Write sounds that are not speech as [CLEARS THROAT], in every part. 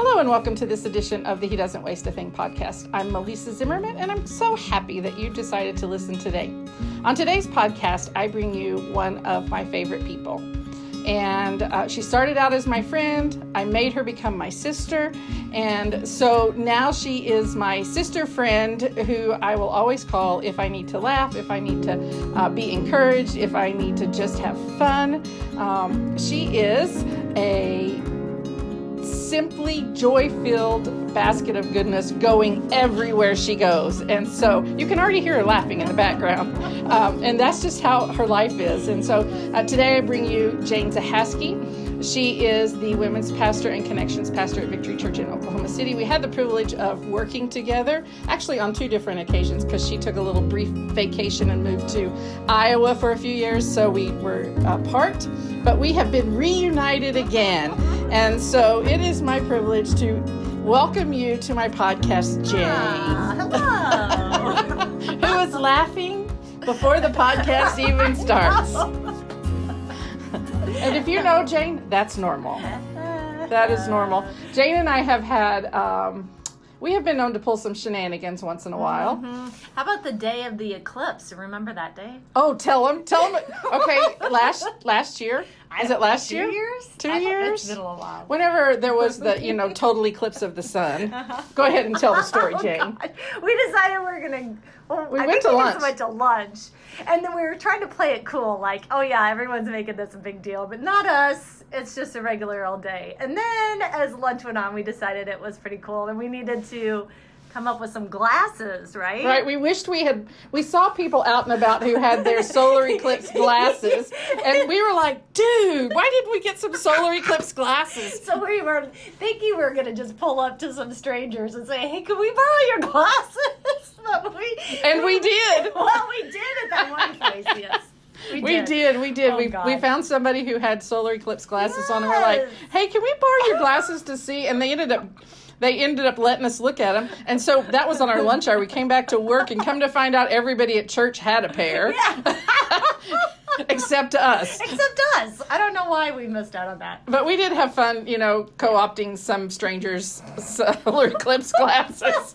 Hello and welcome to this edition of the He Doesn't Waste a Thing podcast. I'm Melissa Zimmerman and I'm so happy that you decided to listen today. On today's podcast, I bring you one of my favorite people. And uh, she started out as my friend. I made her become my sister. And so now she is my sister friend who I will always call if I need to laugh, if I need to uh, be encouraged, if I need to just have fun. Um, she is a simply joy filled basket of goodness going everywhere she goes. And so you can already hear her laughing in the background. Um, and that's just how her life is. And so uh, today I bring you Jane Zahaski. She is the women's pastor and connections pastor at Victory Church in Oklahoma City. We had the privilege of working together, actually on two different occasions, because she took a little brief vacation and moved to Iowa for a few years, so we were apart. But we have been reunited again. And so it is my privilege to welcome you to my podcast, Jane. Ah, hello. [LAUGHS] who is laughing before the podcast even starts. [LAUGHS] and if you know Jane, that's normal. That is normal. Jane and I have had, um, we have been known to pull some shenanigans once in a while. How about the day of the eclipse? Remember that day? Oh, tell them, tell them. Okay, last last year. Is it last Two year? years? Two I- years? It's been a while. Whenever there was the, you know, [LAUGHS] total eclipse of the sun. Uh-huh. Go ahead and tell the story, [LAUGHS] Oh, Jane. God. We decided we were gonna. Well, We I went think to we lunch. went to lunch, and then we were trying to play it cool, like, oh yeah, everyone's making this a big deal, but not us. It's just a regular old day. And then as lunch went on, we decided it was pretty cool, and we needed to come up with some glasses, right? Right, we wished we had. We saw people out and about who had their solar eclipse glasses, and we were like, "Dude, why didn't we get some solar eclipse glasses?" So we were thinking we were gonna just pull up to some strangers and say, "Hey, can we borrow your glasses?" [LAUGHS] But we And we did. [LAUGHS] Well, we did at that one place. Yes, We did, we did. Oh, we, we found somebody who had solar eclipse glasses on, and we're like, "Hey, can we borrow your glasses to see?" And they ended up. They ended up letting us look at them, and so that was on our lunch hour. We came back to work, and come to find out, everybody at church had a pair, [LAUGHS] [LAUGHS] except us. Except us. I don't know why we missed out on that. But we did have fun, you know, co-opting some strangers' solar eclipse [LAUGHS] glasses.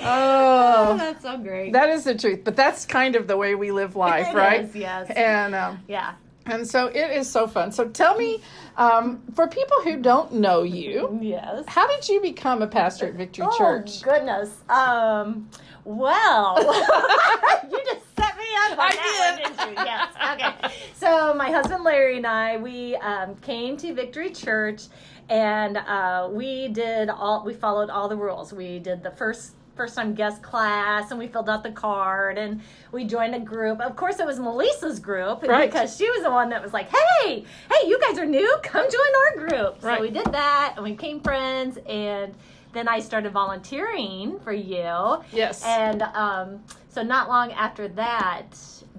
Oh, oh, that's so great. that is the truth. But that's kind of the way we live life, It right? is, yes. And um, yeah. And so it is so fun. So tell me, um, for people who don't know you, Yes. how did you become a pastor at Victory Church? Oh Church? goodness. Um. Well, [LAUGHS] you just set me up. On I did. One, didn't you? Yes. Okay. So my husband Larry and I, we um, came to Victory Church, and uh, we did all. We followed all the rules. We did the first. First time guest class, and we filled out the card, and we joined a group. Of course, it was Melissa's group Right. because she was the one that was like, "Hey, hey, you guys are new. Come join our group." Right. So we did that, and we became friends, and then I started volunteering for you. Yes. And um, so, not long after that,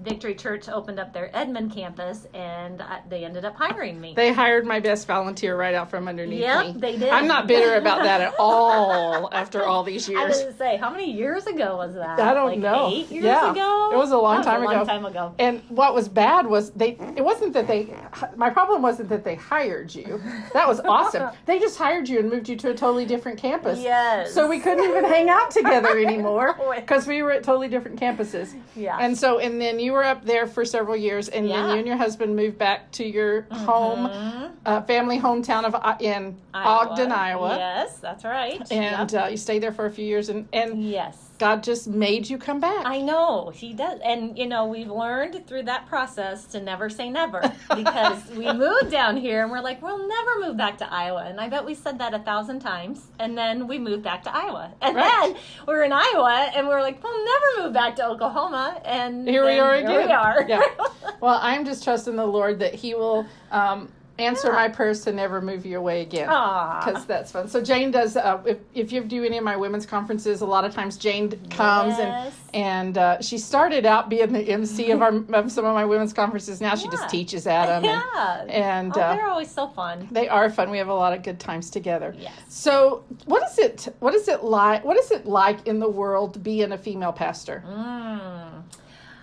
Victory Church opened up their Edmond campus, and uh, they ended up hiring me. They hired my best volunteer right out from underneath Yep, me. they did. I'm not bitter about [LAUGHS] that at all after all these years, I was gonna say, how many years ago was that? I don't like know. Eight years Yeah, ago. it was a long was time a long ago. time ago. And what was bad was they. It wasn't that they. My problem wasn't that they hired you. That was awesome. [LAUGHS] They just hired you and moved you to a totally different campus. Yes. So we couldn't even hang out together [LAUGHS] anymore because we were at totally different campuses. Yeah. And so, and then you were up there for several years, and then you and your husband moved back to your home, Mhm. uh, family hometown of uh, in Iowa. Ogden, Iowa. Yes, that's right. And Yep. uh, you stayed there for a few years, and and yes. God just made you come back. I know he does, and you know we've learned through that process to never say never [LAUGHS] because we moved down here and we're like we'll never move back to Iowa, and I bet we said that a thousand times, and then we moved back to Iowa, and Right. then we were in Iowa and we are like we'll never move back to Oklahoma, and Here we are Here again. we are. Yeah. [LAUGHS] Well, I'm just trusting the Lord that He will um, answer Yeah. my prayers to never move you away again. Because that's fun. So Jane does. Uh, if if you do any of my women's conferences, a lot of times Jane comes Yes. and and uh, she started out being the MC of our of some of my women's conferences. Now she just teaches at them. yeah. And, and oh, uh, they're always so fun. they are fun. We have a lot of good times together. Yes. So what is it? What is it like? What is it like in the world being a female pastor? Mm.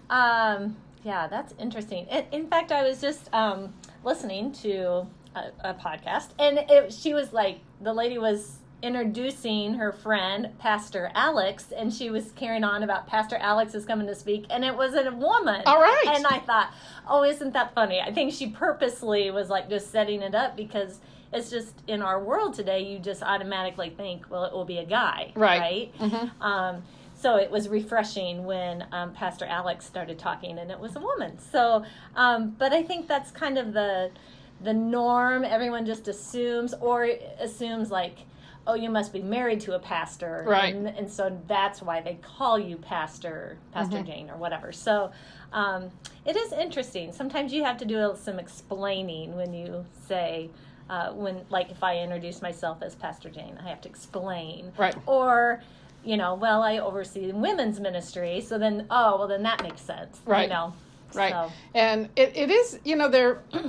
Um, yeah, that's interesting. In, in fact, I was just um, listening to a, a podcast, and it, she was like, the lady was introducing her friend, Pastor Alex, and she was carrying on about Pastor Alex is coming to speak, and it was a woman. All right. And I thought, oh, isn't that funny? I think she purposely was like just setting it up because it's just in our world today, you just automatically think, well, it will be a guy. Right. Right. Mhm. Um, so it was refreshing when um, Pastor Alex started talking, and it was a woman. So, um, but I think that's kind of the the norm. Everyone just assumes, or assumes like, oh, you must be married to a pastor, Right. And, and so that's why they call you Pastor Pastor Jane or whatever. So. Um, it is interesting. Sometimes you have to do some explaining when you say, uh, when like if I introduce myself as Pastor Jane, I have to explain. Right. Or, you know, well, I oversee women's ministry, so then, oh, well, then that makes sense. Right. You know. Right. So, And it, it is, you know, there. [CLEARS THROAT]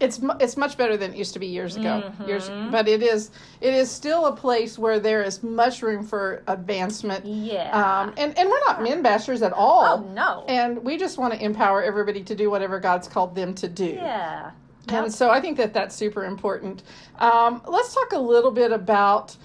It's it's much better than it used to be years ago. Years, Mm-hmm. but it is it is still a place where there is much room for advancement. yeah. Um, and and we're not men bashers at all. oh no. And we just want to empower everybody to do whatever God's called them to do. yeah. And so I think that that's super important. Um, let's talk a little bit about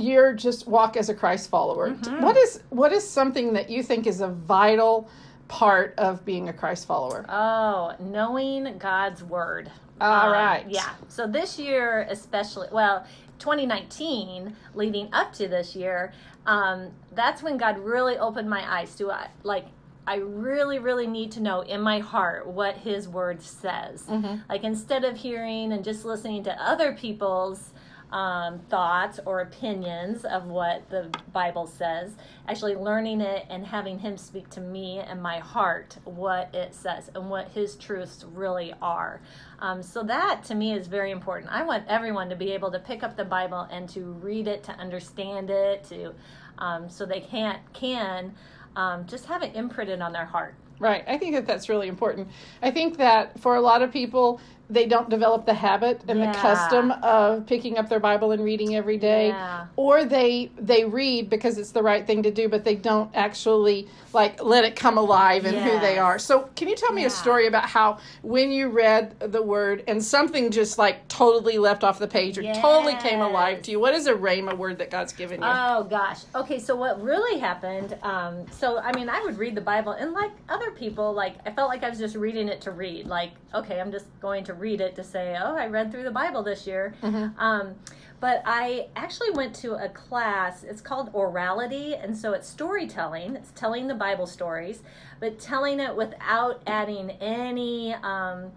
your just walk as a Christ follower. Mm-hmm. What is what is something that you think is a vital part of being a Christ follower? Oh, knowing God's word. All Um, right. Yeah. So this year, especially, well, 2019, leading up to this year, um, that's when God really opened my eyes to uh, like. I really, really need to know in my heart what His Word says. Like instead of hearing and just listening to other people's um, thoughts or opinions of what the Bible says, actually learning it and having Him speak to me and my heart what it says and what His truths really are. Um, so that to me is very important. I want everyone to be able to pick up the Bible and to read it, to understand it, to um, so they can't can um, just have it imprinted on their heart. Right. I think that that's really important. I think that for a lot of people, they don't develop the habit and Yeah. the custom of picking up their Bible and reading every day, Yeah. or they they read because it's the right thing to do, but they don't actually like let it come alive in who they are. So, can you tell me a story about how when you read the word and something just like totally left off the page or totally came alive to you? What is a rhema word that God's given you? Oh gosh. Okay, so what really happened? Um, so I mean, I would read the Bible, and like other people, like I felt like I was just reading it to read. Like, okay, I'm just going to read it to say, oh, I read through the Bible this year. Um, but I actually went to a class. It's called orality, and so it's storytelling. It's telling the Bible stories, but telling it without adding any. Um,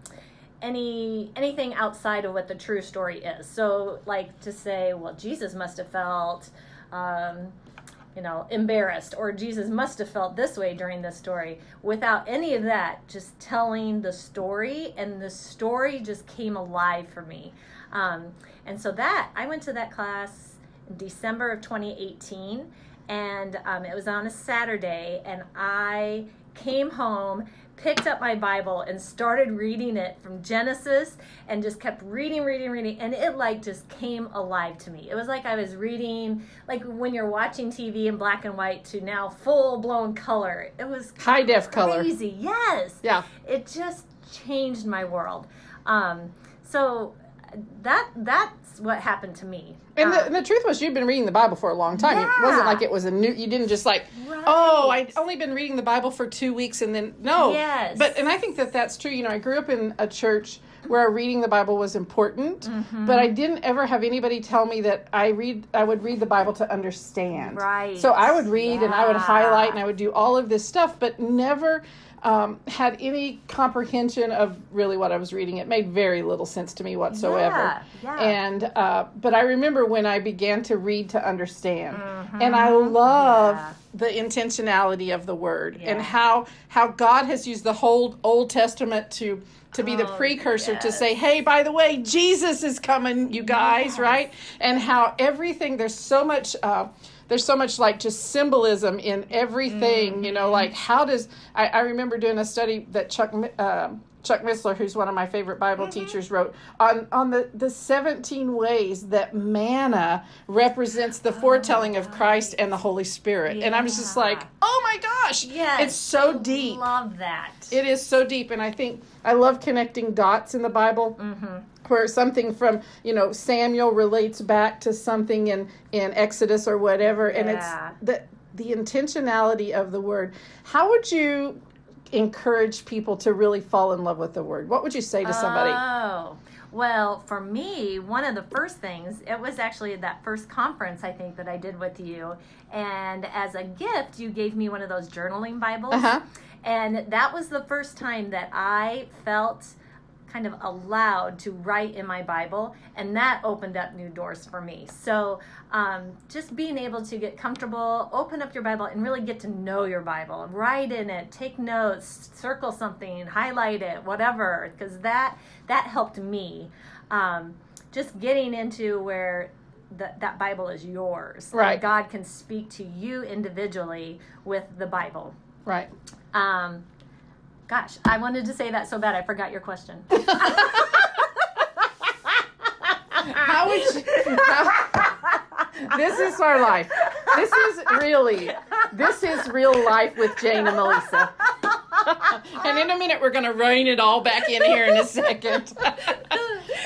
any anything outside of what the true story is. So, like to say, well, Jesus must have felt, um, you know, embarrassed, or Jesus must have felt this way during this story, without any of that. Just telling the story, and the story just came alive for me. Um, and so that I went to that class in December of 2018, and um, it was on a Saturday, and I came home picked up my Bible and started reading it from Genesis and just kept reading, reading, reading. And it like just came alive to me. It was like I was reading, like when you're watching TV in black and white to now full blown color. It was High def color. crazy. Yes. Yeah. It just changed my world. Um, so that that's what happened to me. And the, Um, and the truth was, you'd been reading the Bible for a long time. It wasn't like it was a new. You didn't just like, oh, I Right. only been reading the Bible for two weeks, and then no. Yes. But and I think that that's true. You know, I grew up in a church where reading the Bible was important, Mm-hmm. but I didn't ever have anybody tell me that I read. I would read the Bible to understand. Right. So I would read and I would highlight and I would do all of this stuff, but never. Um, had any comprehension of really what I was reading. It made very little sense to me whatsoever. Yeah, yeah. And uh, but I remember when I began to read to understand, and I love Mm-hmm. Yeah. the intentionality of the word and how how God has used the whole Old Testament to to be the Oh, precursor to say, hey, by the way, Jesus is coming, you guys, Yes. right? And how everything there's so much. Uh, there's so much like just symbolism in everything, you know. Mm-hmm. Like how does I, I remember doing a study that Chuck um Chuck Missler, who's one of my favorite Bible Mm-hmm. teachers, wrote on on the the 17 ways that manna represents the foretelling of Christ and the Holy Spirit, and I'm just like, oh my gosh, Yes. it's so deep. Love that. It is so deep, and I think I love connecting dots in the Bible. Where something from you know Samuel relates back to something in in Exodus or whatever, and Yeah. it's the the intentionality of the word. How would you encourage people to really fall in love with the word? What would you say to somebody? Oh, well, for me, one of the first things, it was actually that first conference I think that I did with you. And as a gift, you gave me one of those journaling Bibles. Uh-huh. And that was the first time that I felt kind of allowed to write in my Bible, and that opened up new doors for me. So, um, just being able to get comfortable, open up your Bible, and really get to know your Bible, write in it, take notes, circle something, highlight it, whatever, because that that helped me. Um, just getting into where that that Bible is yours, Right. God can speak to you individually with the Bible. Right. Um, gosh, I wanted to say that so bad I forgot your question. [LAUGHS] How would you? how- this is our life. This is really, this is real life with Jane and Melissa. and in a minute, we're going to rein it all back in here in a second. [LAUGHS]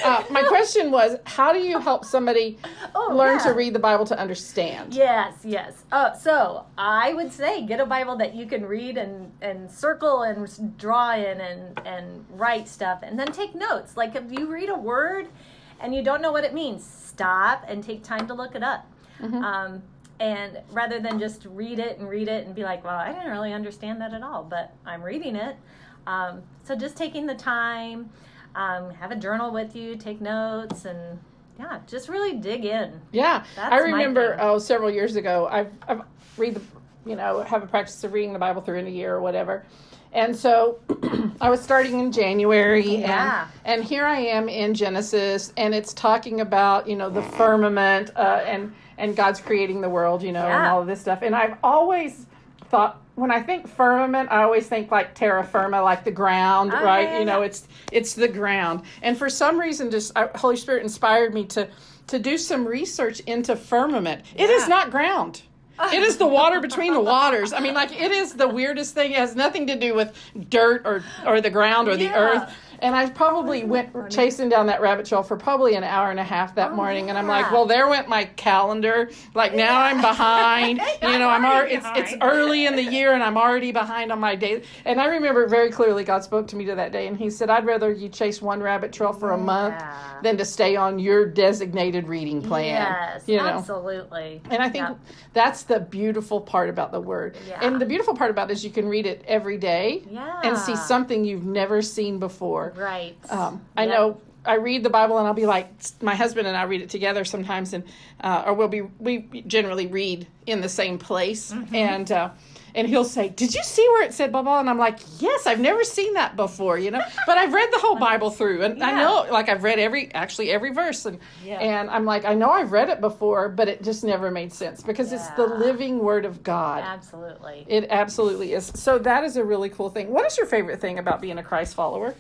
uh, my [LAUGHS] question was, how do you help somebody Oh, learn to read the Bible to understand? Yes, yes. Uh, so I would say get a Bible that you can read and, and circle and draw in and, and write stuff and then take notes. Like if you read a word and you don't know what it means, stop and take time to look it up. Um, and rather than just read it and read it and be like, well, I didn't really understand that at all, but I'm reading it. Um, so just taking the time, um, have a journal with you, take notes, and yeah, just really dig in. Yeah, That's I remember oh several years ago I've I've read the you know have a practice of reading the Bible through in a year or whatever, and so [CLEARS THROAT] I was starting in January Yeah. and and here I am in Genesis and it's talking about you know the firmament uh, and and God's creating the world you know and all of this stuff and I've always thought when I think firmament I always think like terra firma like the ground Oh, right? yeah, you know yeah. it's it's the ground. And for some reason just uh, holy spirit inspired me to to do some research into firmament. It is not ground. It is the water between the waters. I mean like it is the weirdest thing. It has nothing to do with dirt or or the ground or the earth and I probably went chasing down that rabbit trail for probably an hour and a half that Oh, morning, and I'm like, well, there went my calendar. Like now I'm behind. [LAUGHS] you know, I'm already. It's it's early in the year, and I'm already behind on my day. And I remember very clearly God spoke to me to that day, and He said, "I'd rather you chase one rabbit trail for a month than to stay on your designated reading plan." Yes, you know. absolutely. And I think that's the beautiful part about the word. Yeah. And the beautiful part about it is you can read it every day Yeah. and see something you've never seen before. Right. Um, I Yep. know I read the Bible and I'll be like, my husband and I read it together sometimes, and uh, or we'll be we generally read in the same place, Mm-hmm. and uh, and he'll say, "Did you see where it said blah blah?" And I'm like, "Yes, I've never seen that before, you know." [LAUGHS] But I've read the whole Bible through, and I know, like I've read every actually every verse, and Yeah. and I'm like, I know I've read it before, but it just never made sense because it's the living Word of God. Absolutely. It absolutely is. So that is a really cool thing. What is your favorite thing about being a Christ follower?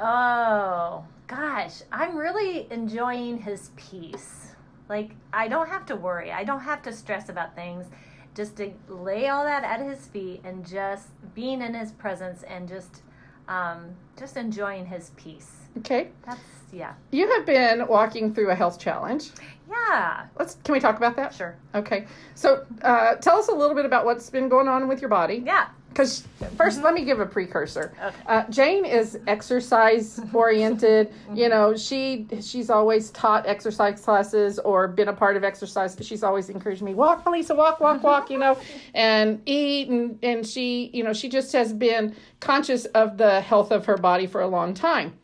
Oh, gosh. I'm really enjoying his peace. Like, I don't have to worry. I don't have to stress about things. Just to lay all that at his feet and just being in his presence and just um, just enjoying his peace. Okay, That's, yeah. you have been walking through a health challenge. Yeah, Let's. Can we talk about that? sure. Okay. So, uh, tell us a little bit about what's been going on with your body. Yeah. Because 1st let me give a precursor. Uh, Jane is exercise oriented. [LAUGHS] you know, she she's always taught exercise classes or been a part of exercise. She's always encouraged me, walk, Melissa, walk, walk, walk. You know, [LAUGHS] and eat, and and she, you know, she just has been conscious of the health of her body for a long time.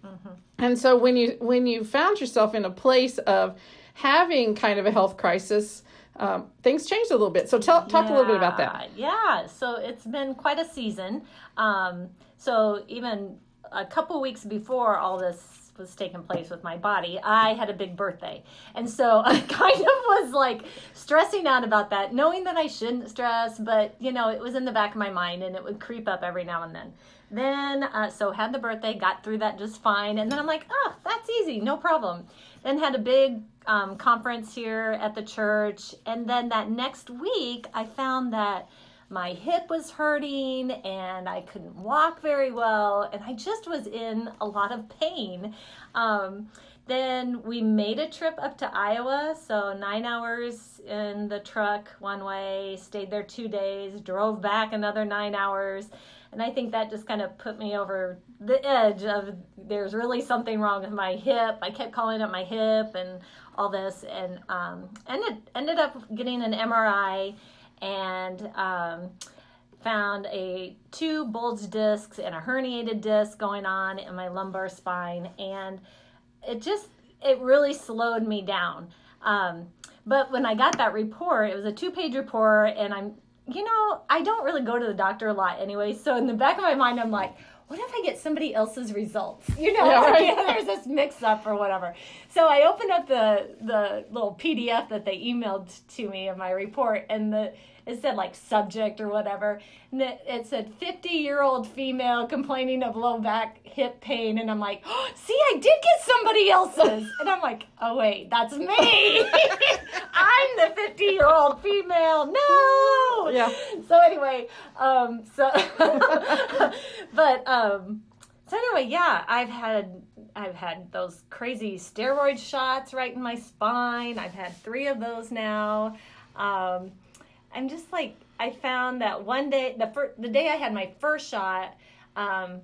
And so when you when you found yourself in a place of having kind of a health crisis, um, things changed a little bit. So tell talk a little bit about that. Yeah, yeah. so it's been quite a season. Um, so even a couple weeks before all this was taking place with my body, I had a big birthday. And so [LAUGHS] I kind of was like stressing out about that, knowing that I shouldn't stress, but you know, it was in the back of my mind and it would creep up every now and then. Then, uh, so had the birthday, got through that just fine. And then I'm like, oh, that's easy, no problem. Then had a big um, conference here at the church. And then that next week, I found that my hip was hurting and I couldn't walk very well, and I just was in a lot of pain. Um, then we made a trip up to Iowa, so nine hours in the truck one way, stayed there two days, drove back another nine hours. And I think that just kind of put me over the edge of there's really something wrong with my hip. I kept calling up my hip and all this, and um, ended ended up getting an MRI and um, found a two bulged discs and a herniated disc going on in my lumbar spine, and it just it really slowed me down. Um, but when I got that report, it was a two page report, and I'm you know I don't really go to the doctor a lot anyway. So in the back of my mind, I'm like what if I get somebody else's results? You know, [LAUGHS] yeah, right. there's this mix up or whatever. So I opened up the the little PDF that they emailed to me of my report, and the it said like subject or whatever. And it, it said 50 year old female complaining of low back hip pain. And I'm like, oh, [GASPS] see, I did get somebody else's. And I'm like, oh, wait, that's me. [LAUGHS] I'm the 50 year old female. No. Yeah. So anyway, um, so, [LAUGHS] but, um, so anyway, yeah, I've had I've had those crazy steroid shots right in my spine. I've had three of those now. Um, I'm just like I found that one day the first the day I had my first shot. Um,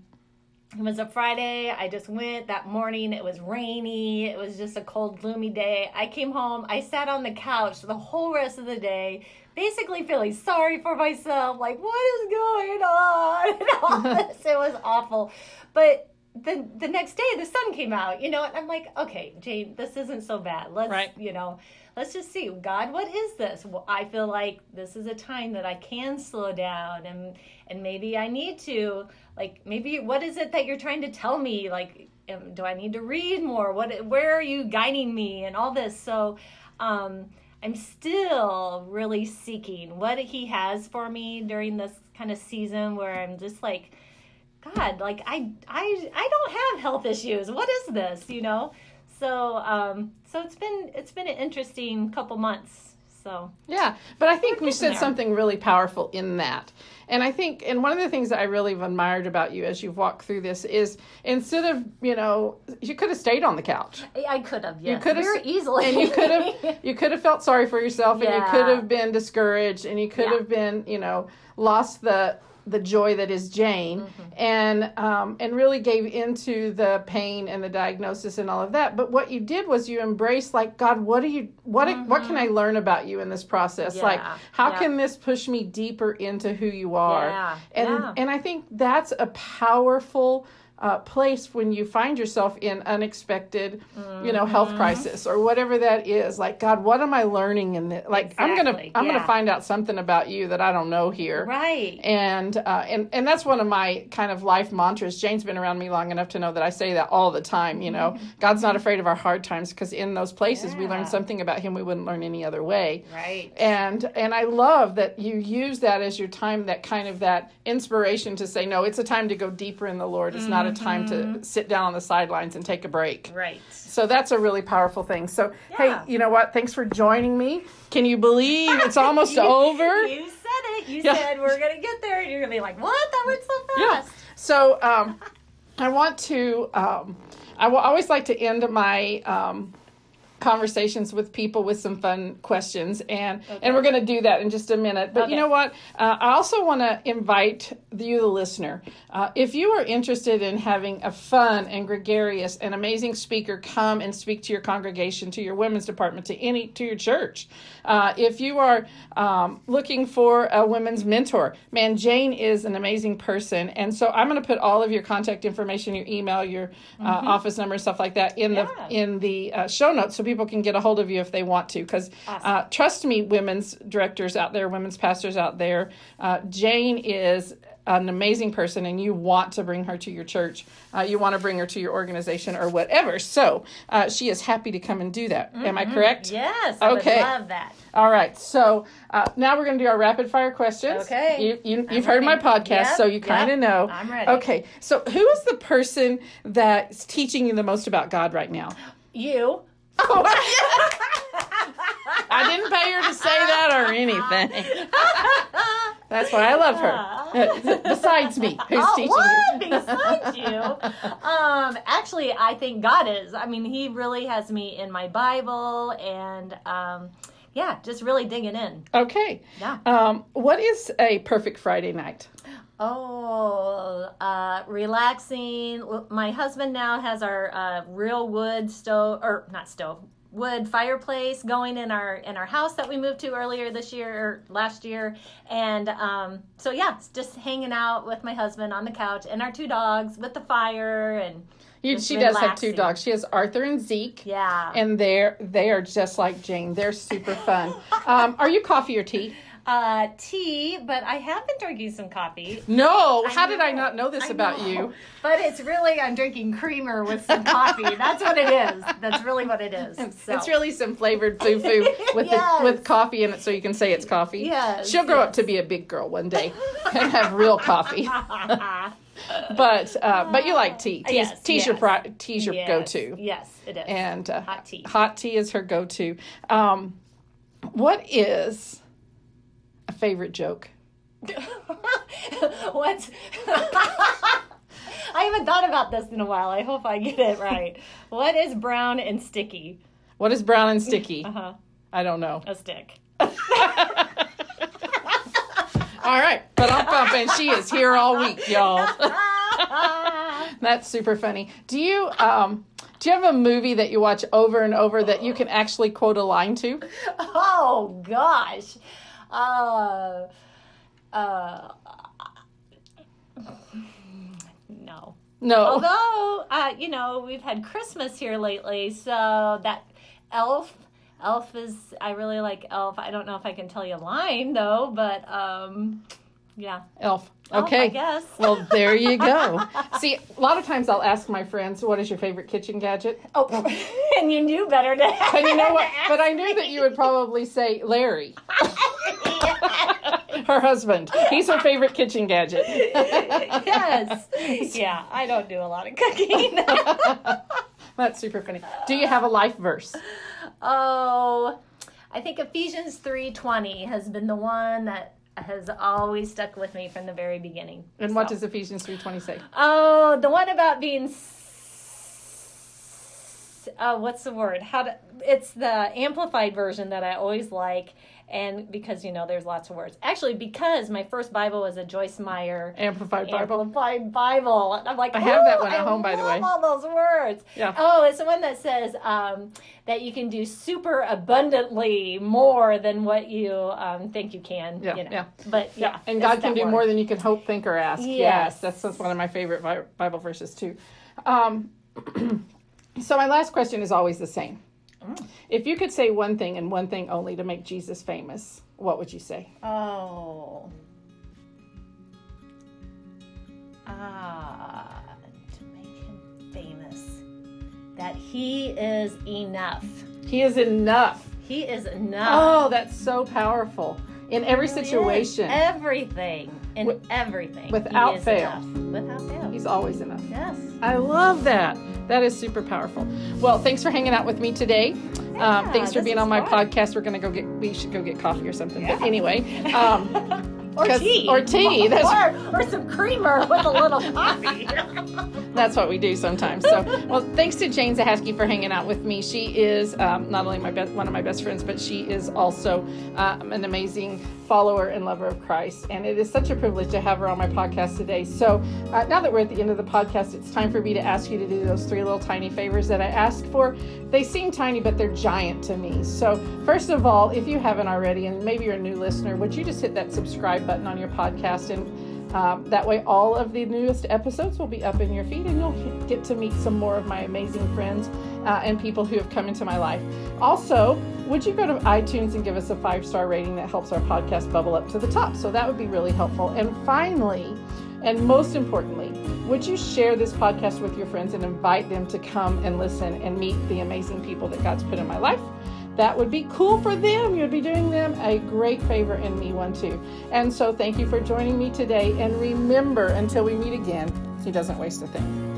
it was a Friday. I just went that morning. It was rainy. It was just a cold, gloomy day. I came home. I sat on the couch the whole rest of the day, basically feeling sorry for myself. Like, what is going on? [LAUGHS] And all [LAUGHS] this. it was awful. But the the next day, the sun came out. You know, and I'm like, okay, Jane, this isn't so bad. Let's, right. you know, let's just see god what is this? Well, i feel like this is a time that i can slow down and and maybe i need to like maybe what is it that you're trying to tell me? Like do i need to read more? What where are you guiding me? And all this. So um i'm still really seeking what he has for me during this kind of season where i'm just like god like i i i don't have health issues. What is this you know so um, so it's been it's been an interesting couple months. So yeah, but I think we said there. something really powerful in that. And I think, and one of the things that I really have admired about you as you've walked through this is instead of, you know, you could have stayed on the couch. I could have, yes. You could have very easily. And you could have, [LAUGHS] you could have felt sorry for yourself, yeah. and you could have been discouraged, and you could yeah. have been, you know, lost the the joy that is Jane, mm-hmm. and um, and really gave into the pain and the diagnosis and all of that. But what you did was you embraced like God. What do you what mm-hmm. what can I mm-hmm. learn about you in this process? Yeah. Like how yeah. can this push me deeper into who you are? Yeah. And and I think that's a powerful uh, place when you find yourself in unexpected, mm-hmm. you know, health mm-hmm. crisis or whatever that is. Like, God, what am I learning in this? Like, exactly. I'm gonna I'm yeah. gonna find out something about you that I don't know here. Right. And uh, and and that's one of my kind of life mantras. Jane's been around me long enough to know that I say that all the time. You know, mm-hmm. God's not afraid of our hard times because in those places yeah. we learn something about Him we wouldn't learn any other way. Right. And and I love that you use that as your time, that kind of that inspiration to say, no, it's a time to go deeper in the Lord. It's not a time to mm-hmm. sit down on the sidelines and take a break. Right. So that's a really powerful thing. So, yeah. hey, you know what? Thanks for joining me. Can you believe it's [LAUGHS] almost you, over? [LAUGHS] You said it. You yeah. said we're going to get there. And you're going to be like, what? That went so fast. Yeah. So, um, I want to, um, I will always like to end my um, conversations with people with some fun questions and okay. and we're going to do that in just a minute but okay. you know what uh, i also want to invite you the listener uh, if you are interested in having a fun and gregarious and amazing speaker come and speak to your congregation to your women's department to any to your church uh, if you are um, looking for a women's mentor man jane is an amazing person and so i'm going to put all of your contact information your email your uh, mm-hmm. office number stuff like that in yeah. the in the uh, show notes so people can get a hold of you if they want to. Because awesome. uh, trust me, women's directors out there, women's pastors out there, uh, Jane is an amazing person and you want to bring her to your church, uh, you want to bring her to your organization or whatever. So uh, she is happy to come and do that. Mm-hmm. Am I mm-hmm. correct? Yes. I okay. love that. All right. So uh, now we're going to do our rapid fire questions. Okay. You, you, have heard my podcast, yep. so you kind of yep. know. I'm ready. Okay. So who is the person that's teaching you the most about God right now? You. [LAUGHS] I didn't pay her to say that or anything. [LAUGHS] That's why I love her. [LAUGHS] Besides me, who's oh, teaching what? you. Besides you. Um, actually, I think God is. I mean, He really has me in my Bible and, um, yeah, just really digging in. Okay. Yeah. Um, what is a perfect Friday night? Oh, uh, relaxing. My husband now has our uh, real wood stove, or not stove, wood fireplace going in our in our house that we moved to earlier this year or last year, and um, so yeah, it's just hanging out with my husband on the couch and our two dogs with the fire and You, she does have two dogs. She has Arthur and Zeke. yeah. And they're they are just like Jane. They're super fun. [LAUGHS] Um, are you coffee or tea? Uh, tea, but I have been drinking some coffee. No. I How did I not know this I about know. you? But it's really I'm drinking creamer with some coffee. That's what it is. That's really what it is. So. It's really some flavored foo foo with Yes. the, with [LAUGHS] coffee in it, so you can say it's coffee. Yes, She'll grow up to be a big girl one day and have real coffee. [LAUGHS] But uh, but you like tea. Tea's, Yes, tea's your yes. pri- tea's your Yes, go to. Yes, it is. and uh, Hot tea. Hot tea is her go-to. Um, what is a favorite joke? [LAUGHS] What's [LAUGHS] I haven't thought about this in a while. I hope I get it right. What is brown and sticky? What is brown and sticky? [LAUGHS] Uh huh. I don't know. A stick. All right, but I'm pumping. She is here all week, y'all. That's super funny. Do you um do you have a movie that you watch over and over that you can actually quote a line to? oh gosh. Uh. Uh. No. No. Although, uh, you know, we've had Christmas here lately, so that Elf, Elf is, I really like Elf. I don't know if I can tell you a line though, but um, yeah. Elf. Elf, Okay. I guess. Well, there you go. [LAUGHS] See, a lot of times I'll ask my friends, "What is your favorite kitchen gadget?" oh, [LAUGHS] and you knew better to. And you know what? [LAUGHS] But I knew that you would probably say Larry, her husband. He's her favorite kitchen gadget. [LAUGHS] yes. Yeah, I don't do a lot of cooking. [LAUGHS] That's super funny. Do you have a life verse? oh, I think Ephesians 3:20 has been the one that has always stuck with me from the very beginning. And what does Ephesians 3:20 say? Oh, the one about being. Uh, what's the word? How to? It's the amplified version that I always like, and because you know there's lots of words. Actually, because my first Bible was a Joyce Meyer Amplified Bible. amplified Bible. And I'm like, I have that "Oh, one at I home, by the way." All those words. Yeah. Oh, it's the one that says um, that you can do super abundantly more than what you um, think you can. Yeah, You know. yeah. But yeah, And God can do word. more than you can hope, think, or ask. Yes, Yes. that's, that's one of my favorite Bible verses too. Um, [CLEARS THROAT] so my last question is always the same. Mm. If you could say one thing and one thing only to make Jesus famous, what would you say? Oh. Ah, to make him famous. That he is enough. He is enough. He is enough. Oh, that's so powerful. In every He really is. situation, Everything. In Wi- everything. without fail. enough. Without fail. he's always enough. yes. I love that. That is super powerful. Well, thanks for hanging out with me today. um, thanks for being on my fun. podcast. We're gonna go get. We should go get coffee or something. But anyway, um, [LAUGHS] or tea. or tea, that's- or, [LAUGHS] or some creamer with a little coffee. [LAUGHS] that's what we do sometimes. So, well, thanks to Jane Zahaski for hanging out with me. She is um, not only my best, one of my best friends, but she is also um, an amazing follower and lover of Christ. And it is such a privilege to have her on my podcast today. So, uh, now that we're at the end of the podcast, it's time for me to ask you to do those three little tiny favors that I asked for. They seem tiny, but they're giant to me. So, first of all, if you haven't already, and maybe you're a new listener, would you just hit that subscribe button on your podcast and um, that way, all of the newest episodes will be up in your feed, and you'll get to meet some more of my amazing friends uh, and people who have come into my life. Also, would you go to iTunes and give us a five star rating that helps our podcast bubble up to the top? So that would be really helpful. And finally, and most importantly, would you share this podcast with your friends and invite them to come and listen and meet the amazing people that God's put in my life? That would be cool for them. You'd be doing them a great favor and me one too. And so thank you for joining me today. And remember, until we meet again, he doesn't waste a thing.